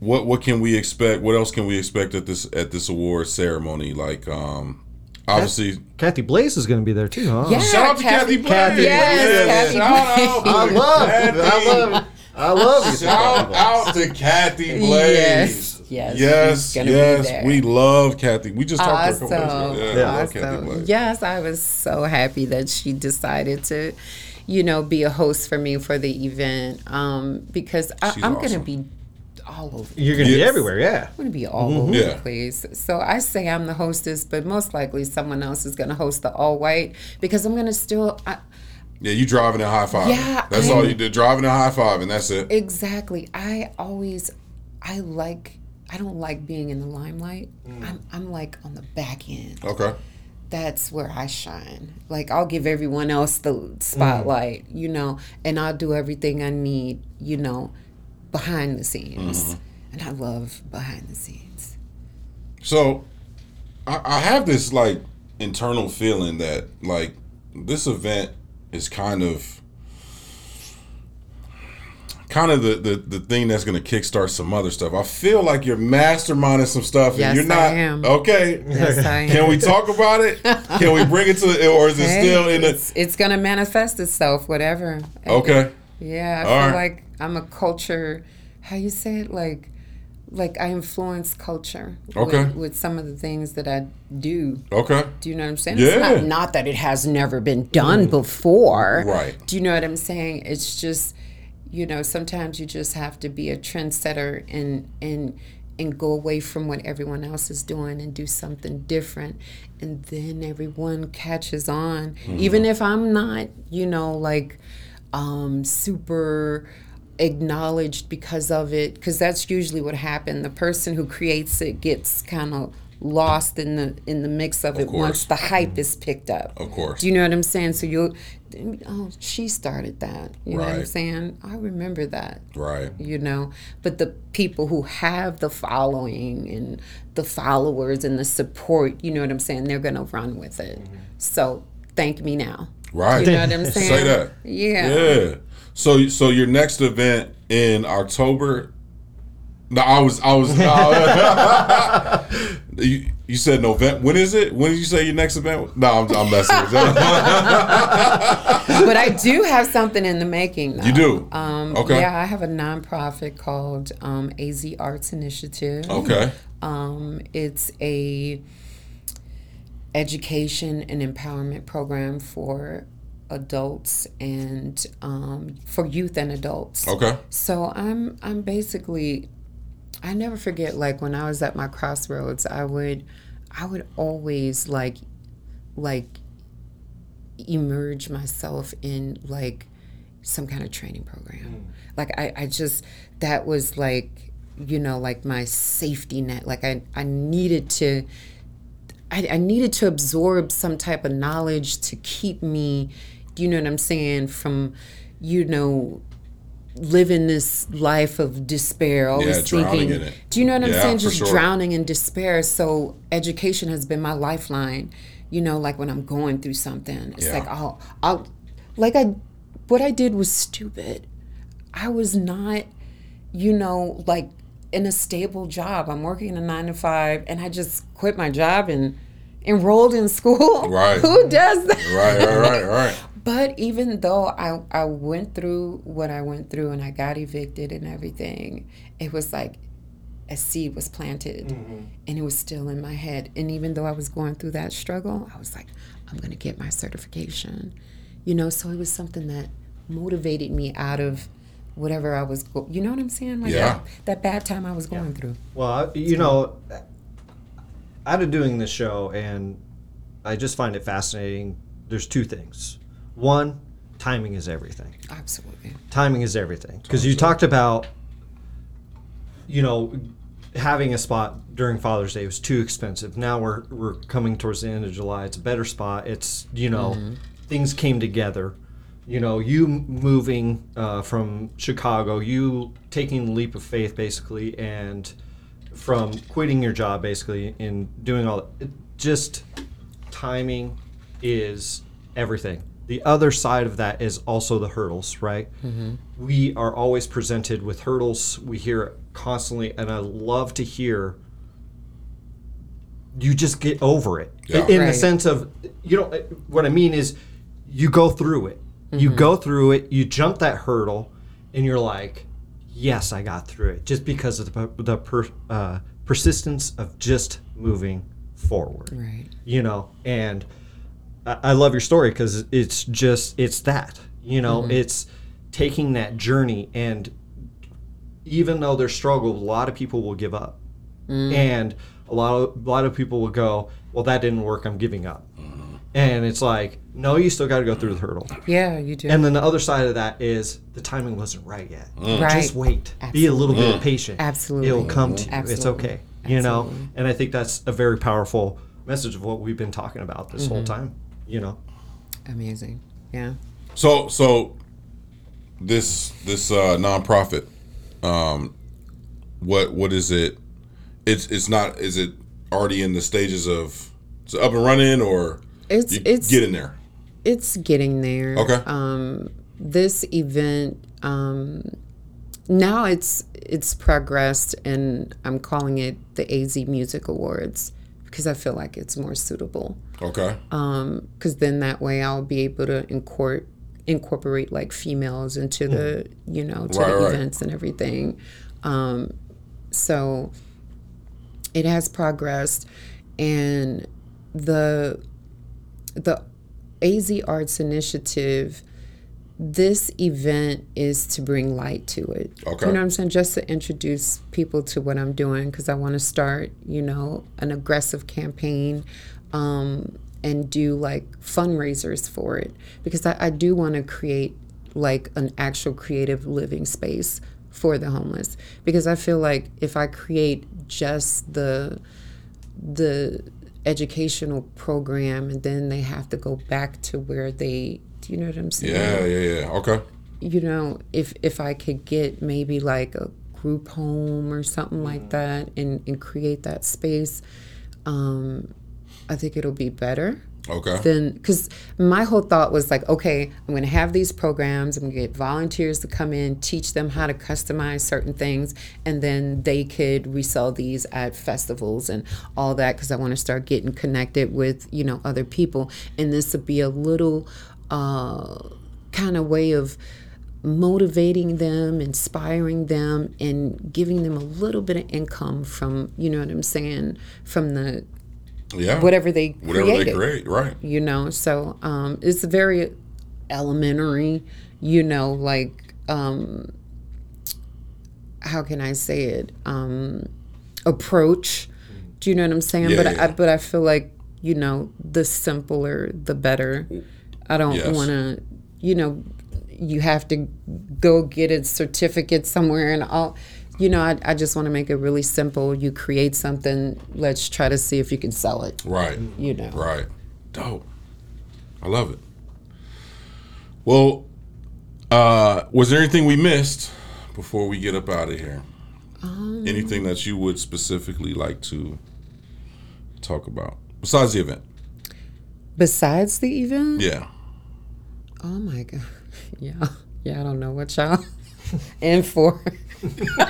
S2: what what can we expect? What else can we expect at this at this award ceremony? Like, um, obviously,
S1: Kathy Blaze is going to be there too, huh?
S2: Yeah, shout out to Kathy, Kathy Blaze. Kathy yes,
S3: Kathy shout
S1: out. I love, Kathy. I love, I love.
S2: Shout out to Kathy Blaze. Yes.
S3: Yes,
S2: yes, yes. We love Kathy. We just talked
S3: awesome.
S2: to her a couple
S3: days ago. Yeah, awesome. Kathy Yes, I was so happy that she decided to, you know, be a host for me for the event um, because I, am awesome. going to be all over.
S1: You're going to be everywhere, yeah.
S3: I'm going to be all mm-hmm. over yeah. the place. So I say I'm the hostess, but most likely someone else is going to host the all white because I'm going to still. I,
S2: yeah, you driving a high five. Yeah, that's I, all you do. Driving a high five, and that's it.
S3: Exactly. I always, I like. I don't like being in the limelight. Mm. I'm, I'm like on the back end.
S2: Okay.
S3: That's where I shine. Like I'll give everyone else the spotlight, mm. you know, and I'll do everything I need, you know, behind the scenes. Mm-hmm. And I love behind the scenes.
S2: So I, I have this like internal feeling that like this event is kind of kind of the, the, the thing that's going to kickstart some other stuff. I feel like you're masterminding some stuff, and
S3: yes,
S2: you're not. I
S3: am.
S2: Okay.
S3: Yes, I am.
S2: Can we talk about it? Can we bring it to, the, or is it hey, still in
S3: it's, It's going to manifest itself, whatever.
S2: Okay.
S3: Yeah, I All feel right. like I'm a culture. How you say it? Like, like I influence culture.
S2: Okay.
S3: With, with, some of the things that I do.
S2: Okay.
S3: Do you know what I'm saying?
S2: Yeah.
S3: Not, not, that it has never been done mm. before.
S2: Right.
S3: Do you know what I'm saying? It's just, you know, sometimes you just have to be a trendsetter and and and go away from what everyone else is doing and do something different. And then everyone catches on. Mm-hmm. even if i'm not you know like um, super acknowledged because of it because that's usually what happened. The person who creates it gets kind of lost in the in the mix of, of it course. once the hype is picked up
S2: of course
S3: do you know what i'm saying so you'll oh she started that you right. know what i'm saying i remember that
S2: right
S3: you know but the people who have the following and the followers and the support you know what i'm saying they're gonna run with it mm-hmm. so thank me now
S2: Right.
S3: You know what I'm saying?
S2: Say that.
S3: Yeah.
S2: Yeah. So so your next event in October. No, I was I was. Uh, you, you said November. When is it? When did you say your next event? No, I'm, I'm messing with you.
S3: but I do have something in the making. Though.
S2: You do?
S3: Um, okay. Yeah, I have a nonprofit called um, AZ Arts Initiative.
S2: Okay.
S3: Um, it's a education and empowerment program for adults and um, for youth and adults.
S2: Okay.
S3: So I'm I'm basically I never forget like when I was at my crossroads, I would I would always like like emerge myself in like some kind of training program. Mm. Like I, I just that was like you know like my safety net. Like I, I needed to I, I needed to absorb some type of knowledge to keep me, you know what I'm saying, from you know living this life of despair, always yeah, thinking. Do you know what I'm yeah, saying? Just sure. drowning in despair. So education has been my lifeline. You know, like when I'm going through something, it's yeah. like I'll, I'll, like I, what I did was stupid. I was not, you know, like in a stable job. I'm working a nine to five, and I just quit my job and enrolled in school.
S2: Right.
S3: Who does that?
S2: Right, right, right, right.
S3: But even though I, I went through what I went through and I got evicted and everything, it was like a seed was planted mm-hmm. and it was still in my head. And even though I was going through that struggle, I was like, I'm going to get my certification. You know, so it was something that motivated me out of whatever I was, go- you know what I'm saying? Like
S2: yeah.
S3: that, that bad time I was going yeah. through.
S1: Well, you know, out of doing this show, and I just find it fascinating, there's two things one, timing is everything.
S3: Absolutely.
S1: Timing is everything. Because you talked about, you know, having a spot during Father's Day was too expensive. Now we're we're coming towards the end of July. It's a better spot. It's you know, mm-hmm. things came together. You know, you moving uh, from Chicago, you taking the leap of faith basically, and from quitting your job basically and doing all that. It just timing is everything the other side of that is also the hurdles, right? Mm-hmm. We are always presented with hurdles. We hear it constantly, and I love to hear you just get over it yeah. in right. the sense of, you know, what I mean is you go through it. Mm-hmm. You go through it, you jump that hurdle, and you're like, yes, I got through it just because of the, the per, uh, persistence of just moving forward.
S3: Right.
S1: You know, and – I love your story because it's just it's that you know mm-hmm. it's taking that journey and even though there's struggle, a lot of people will give up, mm. and a lot of a lot of people will go, well, that didn't work. I'm giving up. Mm-hmm. And it's like, no, you still got to go through the hurdle.
S3: Yeah, you do.
S1: And then the other side of that is the timing wasn't right yet.
S3: Mm. Right.
S1: Just wait. Absolutely. Be a little bit patient.
S3: Absolutely.
S1: It'll come to you. Absolutely. It's okay. Absolutely. You know? And I think that's a very powerful message of what we've been talking about this mm-hmm. whole time you know.
S3: Amazing. Yeah.
S2: So so this this uh nonprofit um what what is it it's it's not is it already in the stages of it's up and running or
S3: it's it's
S2: getting there
S3: it's getting there
S2: okay
S3: um this event um now it's it's progressed and i'm calling it the az music awards because I feel like it's more suitable.
S2: Okay.
S3: Um, because then that way I'll be able to incorporate incorporate like females into mm. the you know to right, the right. events and everything. Um, so it has progressed, and the the AZ Arts Initiative this event is to bring light to it.
S2: Okay.
S3: You know what I'm saying? Just to introduce people to what I'm doing because I want to start, you know, an aggressive campaign um, and do like fundraisers for it because I, I do want to create like an actual creative living space for the homeless because I feel like if I create just the the educational program and then they have to go back to where they do you know what I'm saying?
S2: Yeah, yeah, yeah. Okay.
S3: You know, if if I could get maybe like a group home or something like mm. that and, and create that space, um, I think it'll be better.
S2: Okay.
S3: Then, because my whole thought was like, okay, I'm going to have these programs. I'm going to get volunteers to come in, teach them how to customize certain things, and then they could resell these at festivals and all that. Because I want to start getting connected with you know other people, and this would be a little uh, kind of way of motivating them, inspiring them, and giving them a little bit of income from, you know what I'm saying, from the
S2: yeah
S3: whatever they
S2: whatever
S3: created,
S2: they create, right?
S3: You know, so um, it's very elementary. You know, like um, how can I say it? Um, approach. Do you know what I'm saying?
S2: Yeah,
S3: but
S2: yeah.
S3: I but I feel like you know the simpler the better. I don't
S2: Yes.
S3: want to, you know, you have to go get a certificate somewhere and all. You know, I, I just want to make it really simple. You create something, let's try to see if you can sell it.
S2: Right.
S3: You know.
S2: Right. Dope. I love it. Well, uh, was there anything we missed before we get up out of here?
S3: Um,
S2: anything that you would specifically like to talk about besides the event?
S3: Besides the event?
S2: Yeah.
S3: Oh my god. Yeah. Yeah, I don't know what y'all in for.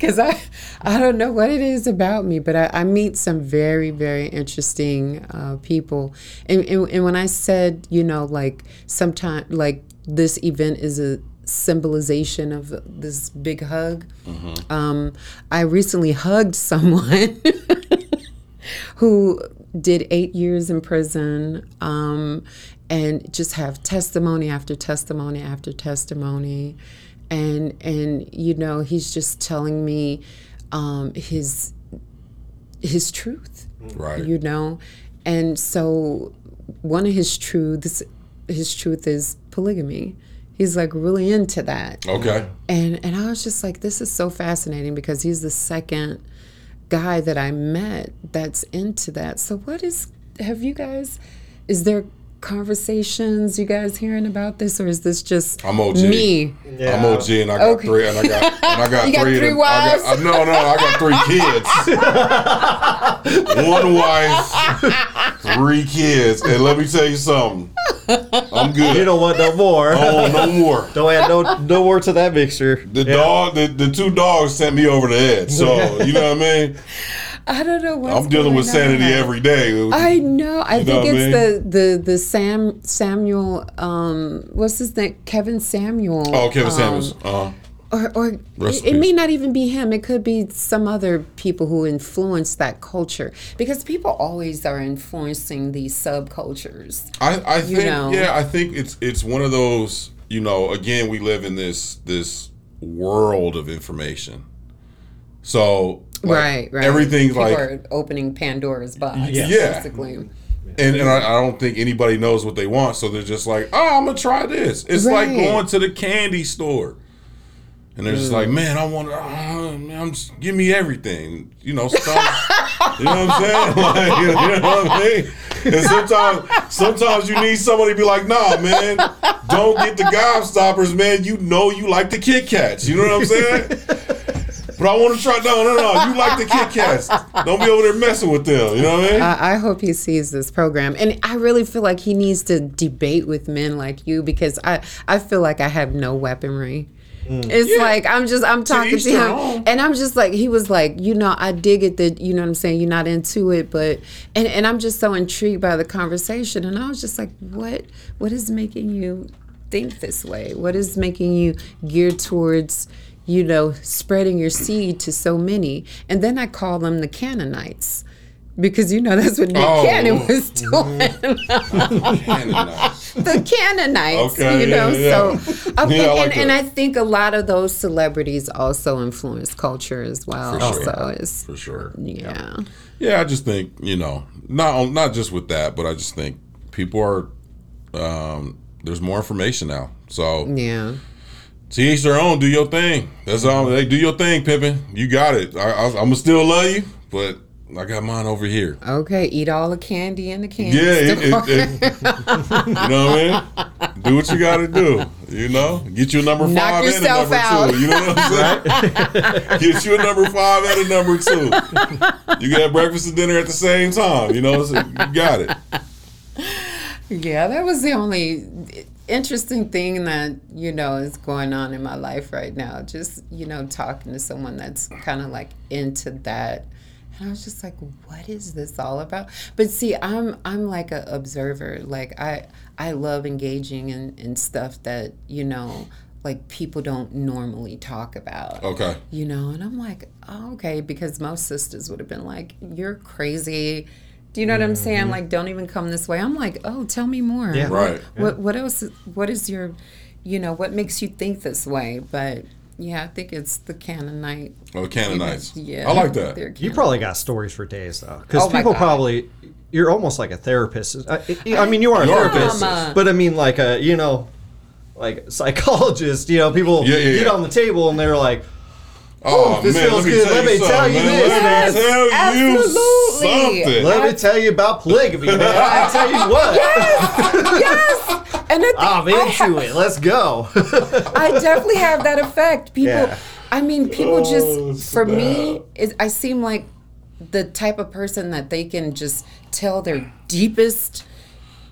S3: Cause I I don't know what it is about me, but I, I meet some very, very interesting uh, people. And, and and when I said, you know, like sometimes like this event is a symbolization of this big hug. Um, I recently hugged someone who did eight years in prison um, and just have testimony after testimony after testimony and and you know he's just telling me um, his his truth
S2: Right.
S3: you know and so one of his truths his truth is polygamy he's like really into that
S2: Okay.
S3: and and I was just like, this is so fascinating because he's the second guy that I met that's into that. So what is have you guys is there conversations you guys hearing about this or is this just
S2: I'm OG.
S3: me?
S1: Yeah.
S2: I'm OG and I got
S3: Okay.
S2: three and I got and I got
S3: You got
S2: three, of
S3: three
S2: I got-
S3: wives?
S2: I- no, no, I got three kids. One wife, three kids. And let me tell you something. I'm good.
S1: You don't want no more.
S2: oh, no more.
S1: Don't add no no more to that mixture.
S2: The dog, the, the two dogs sent me over the edge. So you know what I mean.
S3: I don't know what's
S2: I'm dealing with sanity every day.
S3: I know. I
S2: You
S3: think
S2: know what I
S3: it's the the the Sam Samuel um what's his name? Kevin Samuel.
S2: oh, Kevin
S3: um,
S2: Samuels. Uh,
S3: or, or it, it may not even be him. It could be some other people who influence that culture because people always are influencing these subcultures.
S2: I, I think
S3: know.
S2: yeah, I think it's it's one of those. You know, again, we live in this this world of information. So like,
S3: right, right.
S2: everything's
S3: people
S2: like
S3: are opening Pandora's box.
S2: Yeah.
S3: basically.
S2: and, and I, I don't think anybody knows what they want, so they're just like, oh, I'm gonna try this. It's like going to the candy store, and they're just like, mm. man, I want, to, uh, man, I'm just give me everything, you know, stuff. you know what I'm saying? Like, you know what I mean? And sometimes, sometimes you need somebody to be like, nah, man, don't get the gobstoppers, man. You know you like the Kit Kats. You know what I'm saying? But I want to try. No, no, no. You like the Kit Kats. Don't be over there messing with them. You know what I mean?
S3: I, I hope he sees this program, and I really feel like he needs to debate with men like you because I I feel like I have no weaponry. Mm. It's
S2: Yeah.
S3: like I'm just I'm talking to him,
S2: own.
S3: and I'm just like he was like, you know, I dig it that you know what I'm saying. You're not into it, but and and I'm just so intrigued by the conversation, and I was just like, what what is making you think this way? What is making you geared towards you know spreading your seed to so many? And then I call them the Canaanites. Because you know that's what Nick
S2: Oh.
S3: Cannon was doing.
S2: Canaanites.
S3: the Canaanites,
S2: Okay,
S3: you know.
S2: yeah, yeah.
S3: So, I think,
S2: Yeah, like
S3: and, and. I think a lot of those celebrities also influence culture as well.
S2: For sure.
S3: So it's
S2: For sure.
S3: yeah,
S2: Yeah, I just think you know, not not just with that, but I just think people are. Um, there's more information now, so
S3: yeah.
S2: To each their own. Do your thing. That's all. They do your thing, Pippin. You got it. I, I, I'm gonna still love you, but I got mine over here.
S3: Okay, eat all the candy in the candy
S2: Yeah, it,
S3: store.
S2: it, it, you know what I mean. Do what you got to do. You know, get you a number
S3: Knock
S2: five and a number
S3: out.
S2: two. You know what I'm saying? get you a number five and a number two. You can have breakfast and dinner at the same time. You know, so you got it.
S3: Yeah, that was the only interesting thing that you know is going on in my life right now. Just you know, talking to someone that's kind of like into that. And I was just like, what is this all about? But see, I'm I'm like an observer. Like I I love engaging in, in stuff that, you know, like people don't normally talk about.
S2: Okay.
S3: You know, and I'm like, oh, okay, because most sisters would have been like, You're crazy. Do you know what I'm saying? Mm-hmm. Like, don't even come this way. I'm like, oh, tell me more.
S1: Yeah.
S2: Right.
S3: What what else? What is your, you know, what makes you think this way? But yeah, I think it's the Canaanite.
S2: Oh, the Canaanites.
S3: Yeah,
S2: I like that.
S1: You probably got stories for days though, because
S3: Oh
S1: people
S3: God.
S1: probably you're almost like a therapist. Uh, I, I mean, you are a
S2: You are a
S1: therapist,
S3: therapist.
S1: but I mean, like a you know, like psychologist. You know, people
S2: Yeah, yeah,
S1: get
S2: yeah.
S1: on the table and they're like,
S2: Oh,
S1: this
S2: man,
S1: feels
S2: let me
S1: good.
S2: tell
S1: Let
S2: you
S1: me tell
S2: something,
S1: you this,
S2: Let me tell you
S3: Absolutely.
S2: something.
S1: "Let me tell you about polygamy, man. I tell you what,
S3: yes, and I think
S1: I'm
S3: I
S1: into it. Let's go."
S3: I definitely have that effect. People,
S1: Yeah.
S3: I mean, people
S2: Oh,
S3: just for me,
S2: snap.
S3: it, I seem like the type of person that they can just tell their deepest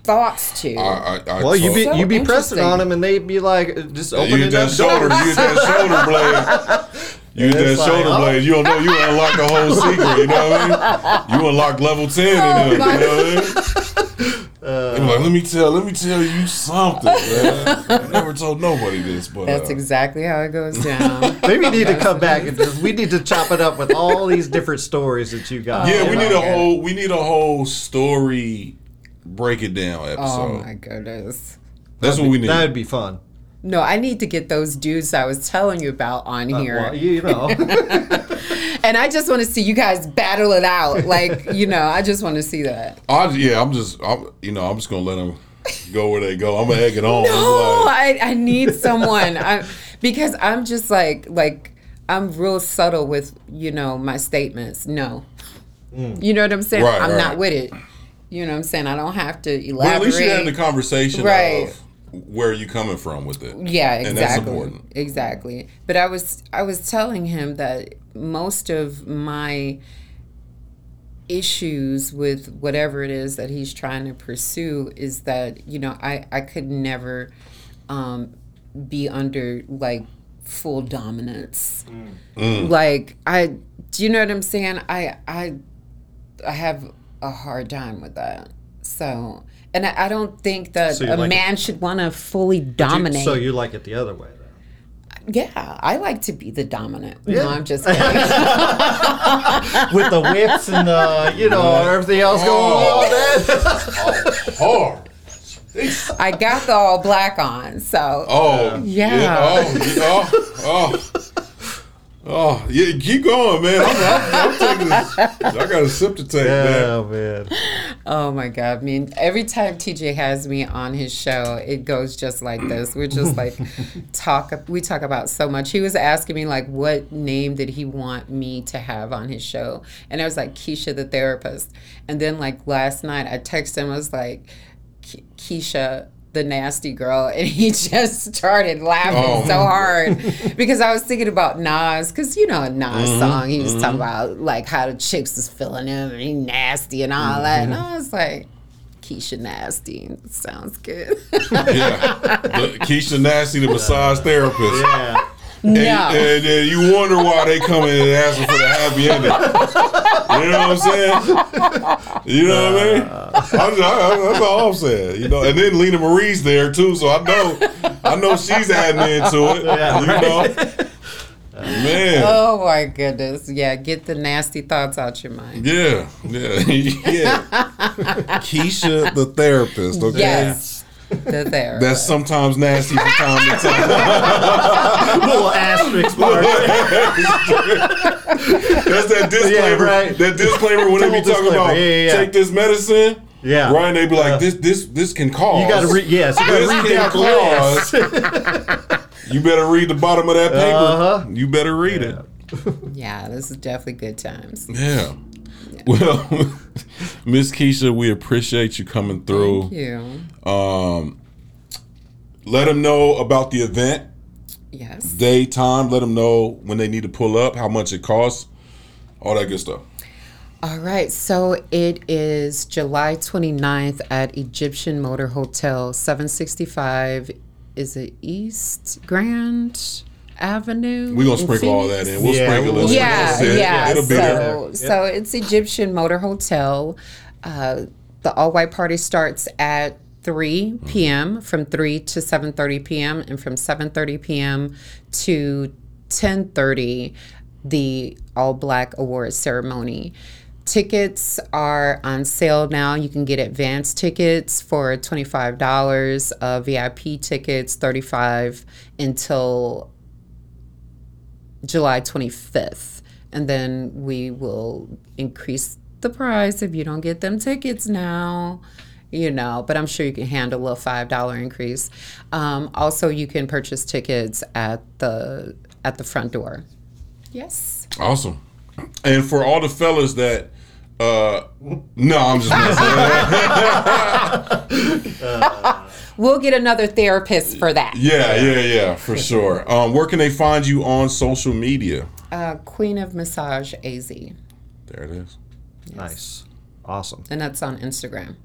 S3: thoughts to.
S2: I, I, I
S1: well, you be
S3: So
S1: you be pressing on them, and they'd be like, just opening
S2: you hit
S1: up
S2: that shoulder,
S1: doors.
S2: you hit that shoulder blade. You hit that
S1: like,
S2: shoulder
S1: oh.
S2: blade. You don't know. You unlock the whole secret. You know what I mean? You unlock level ten in them. You know what I mean?
S1: Uh,
S2: You're like, let me tell, let me tell you something, man. I never told nobody this, but
S3: That's
S2: uh,
S3: exactly how it goes down.
S1: Maybe we need to come back and just, we need to chop it up with all these different stories that you got.
S2: yeah, we
S3: Oh
S2: need a whole, we need a whole story break it down
S3: oh
S2: episode.
S3: oh my goodness.
S2: That's what we need.
S1: That would be fun.
S3: No, I need to get those dudes I was telling you about on here.
S1: Well, you know,
S3: and I just want to see you guys battle it out. Like, you know, I just want to see that.
S2: I, yeah, I'm just, I'm, you know, I'm just gonna let them go where they go. I'm gonna egg it on.
S3: No,
S2: like-
S3: I, I need someone. I because I'm just like like I'm real subtle with you know my statements. No, mm. you know what I'm saying.
S2: Right,
S3: I'm
S2: right.
S3: not with it. You know what I'm saying. I don't have to
S2: But
S3: elaborate.
S2: at least you had the conversation
S3: Right.
S2: of where you coming from with it.
S3: Yeah,
S2: And that's
S3: exactly.
S2: important.
S3: Exactly. But I was I was telling him that most of my issues with whatever it is that he's trying to pursue is that you know I I could never um, be under like full dominance.
S2: Mm.
S3: Like I, do you know what I'm saying? I I I have a hard time with that. So. And I, I don't think that
S1: So
S3: a
S1: like it-
S3: man should want to fully dominate.
S1: so you like it the other way, though.
S3: Yeah, I like to be the dominant.
S1: Yeah.
S3: No, I'm just kidding.
S1: with the whips and the you know everything else going on. Oh. man.
S2: Oh, hard.
S3: I got the all black on, so
S2: Oh
S3: Yeah.
S2: Oh, yeah, oh, oh oh, yeah. Keep going, man. I'm, I'm, I'm taking this. I got a sip to take, man.
S1: Oh man.
S3: oh my god! I mean, every time TJ has me on his show, it goes just like this. We're just like talk. We talk about so much. He was asking me like, what name did he want me to have on his show, and I was like Keisha the therapist. And then like last night, I texted him. I was like, Keisha. The nasty girl, and he just started laughing
S2: Oh.
S3: so hard because I was thinking about Nas, because you know a Nas
S2: Mm-hmm.
S3: song, he was talking about like how the chicks was feeling him and he nasty and all that, and
S2: Mm-hmm.
S3: I was like, Keisha nasty, sounds good.
S2: Yeah. The, Keisha Nasty, the massage therapist.
S1: Yeah.
S2: And,
S3: no,
S2: and, and you wonder why they come in and asking for the happy ending. You know what I'm saying? You know what I mean? Uh. I'm just, I, that's all I'm saying. You know, and then Lena Marie's there too, so I know, I know she's adding into it.
S1: Yeah,
S2: you
S1: right.
S2: know, man.
S3: oh my goodness, yeah, get the nasty thoughts out your mind.
S2: Yeah, yeah, yeah. Keisha, the therapist. Okay.
S3: Yes, the there.
S2: That's sometimes nasty from time to time.
S1: Little asterisk part.
S2: That's that disclaimer.
S1: right.
S2: That disclaimer when they be talking about
S1: Yeah, yeah, yeah.
S2: take this medicine.
S1: Yeah.
S2: Right, and they be like, this, this, this can cause.
S1: You gotta read. Yes, you gotta
S2: This
S1: read
S2: can
S1: that clause.
S2: You better read the bottom of that paper.
S1: Uh-huh.
S2: You better read it.
S3: yeah, this is definitely good times.
S2: Yeah. Well, Miss Keisha, we appreciate you coming through.
S3: Thank you.
S2: Um, let them know about the event.
S3: Yes.
S2: Day, time. Let them know when they need to pull up, how much it costs, all that good stuff.
S3: All right, so it is July 29th at Egyptian Motor Hotel, 765. Is it East Grand Avenue?
S2: We're going to sprinkle all that in. We'll yeah, sprinkle it.
S3: Yeah, yeah. yeah. It'll be so, there. So it's Egyptian Motor Hotel. Uh, the all white party starts at 3 p.m. from 3 to 7:30 p.m. and from 7:30 p.m. to 10:30 the all black award ceremony. Tickets are on sale now. You can get advance tickets for $25, uh, VIP tickets 35 until July 25th. And then we will increase the price if you don't get them tickets now you know, but I'm sure you can handle a five dollar increase. Um, also, you can purchase tickets at the at the front door. Yes.
S2: Awesome. And for all the fellas that uh, no, I'm just
S3: messing. we'll get another therapist for that.
S2: Yeah, yeah, yeah, for sure. Um, where can they find you on social media?
S3: Uh, Queen of Massage AZ.
S2: There it is.
S1: Yes. Nice, awesome.
S3: And that's on Instagram.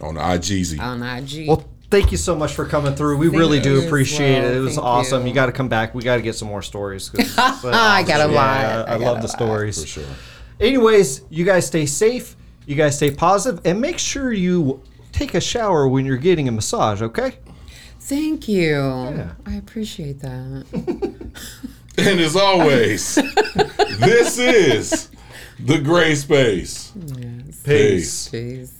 S2: On IGZ.
S3: On IG.
S1: Well, thank you so much for coming through. We thank really do appreciate well. it. It was thank awesome. You. you got to come back. We got to get some more stories.
S3: I got a lot. Yeah,
S1: I, I love the stories.
S2: For sure.
S1: Anyways, you guys stay safe. You guys stay positive, and make sure you take a shower when you're getting a massage. Okay.
S3: Thank you. Yeah. I appreciate that.
S2: and as always, this is the gray space.
S3: Yes.
S1: Peace.
S3: Peace.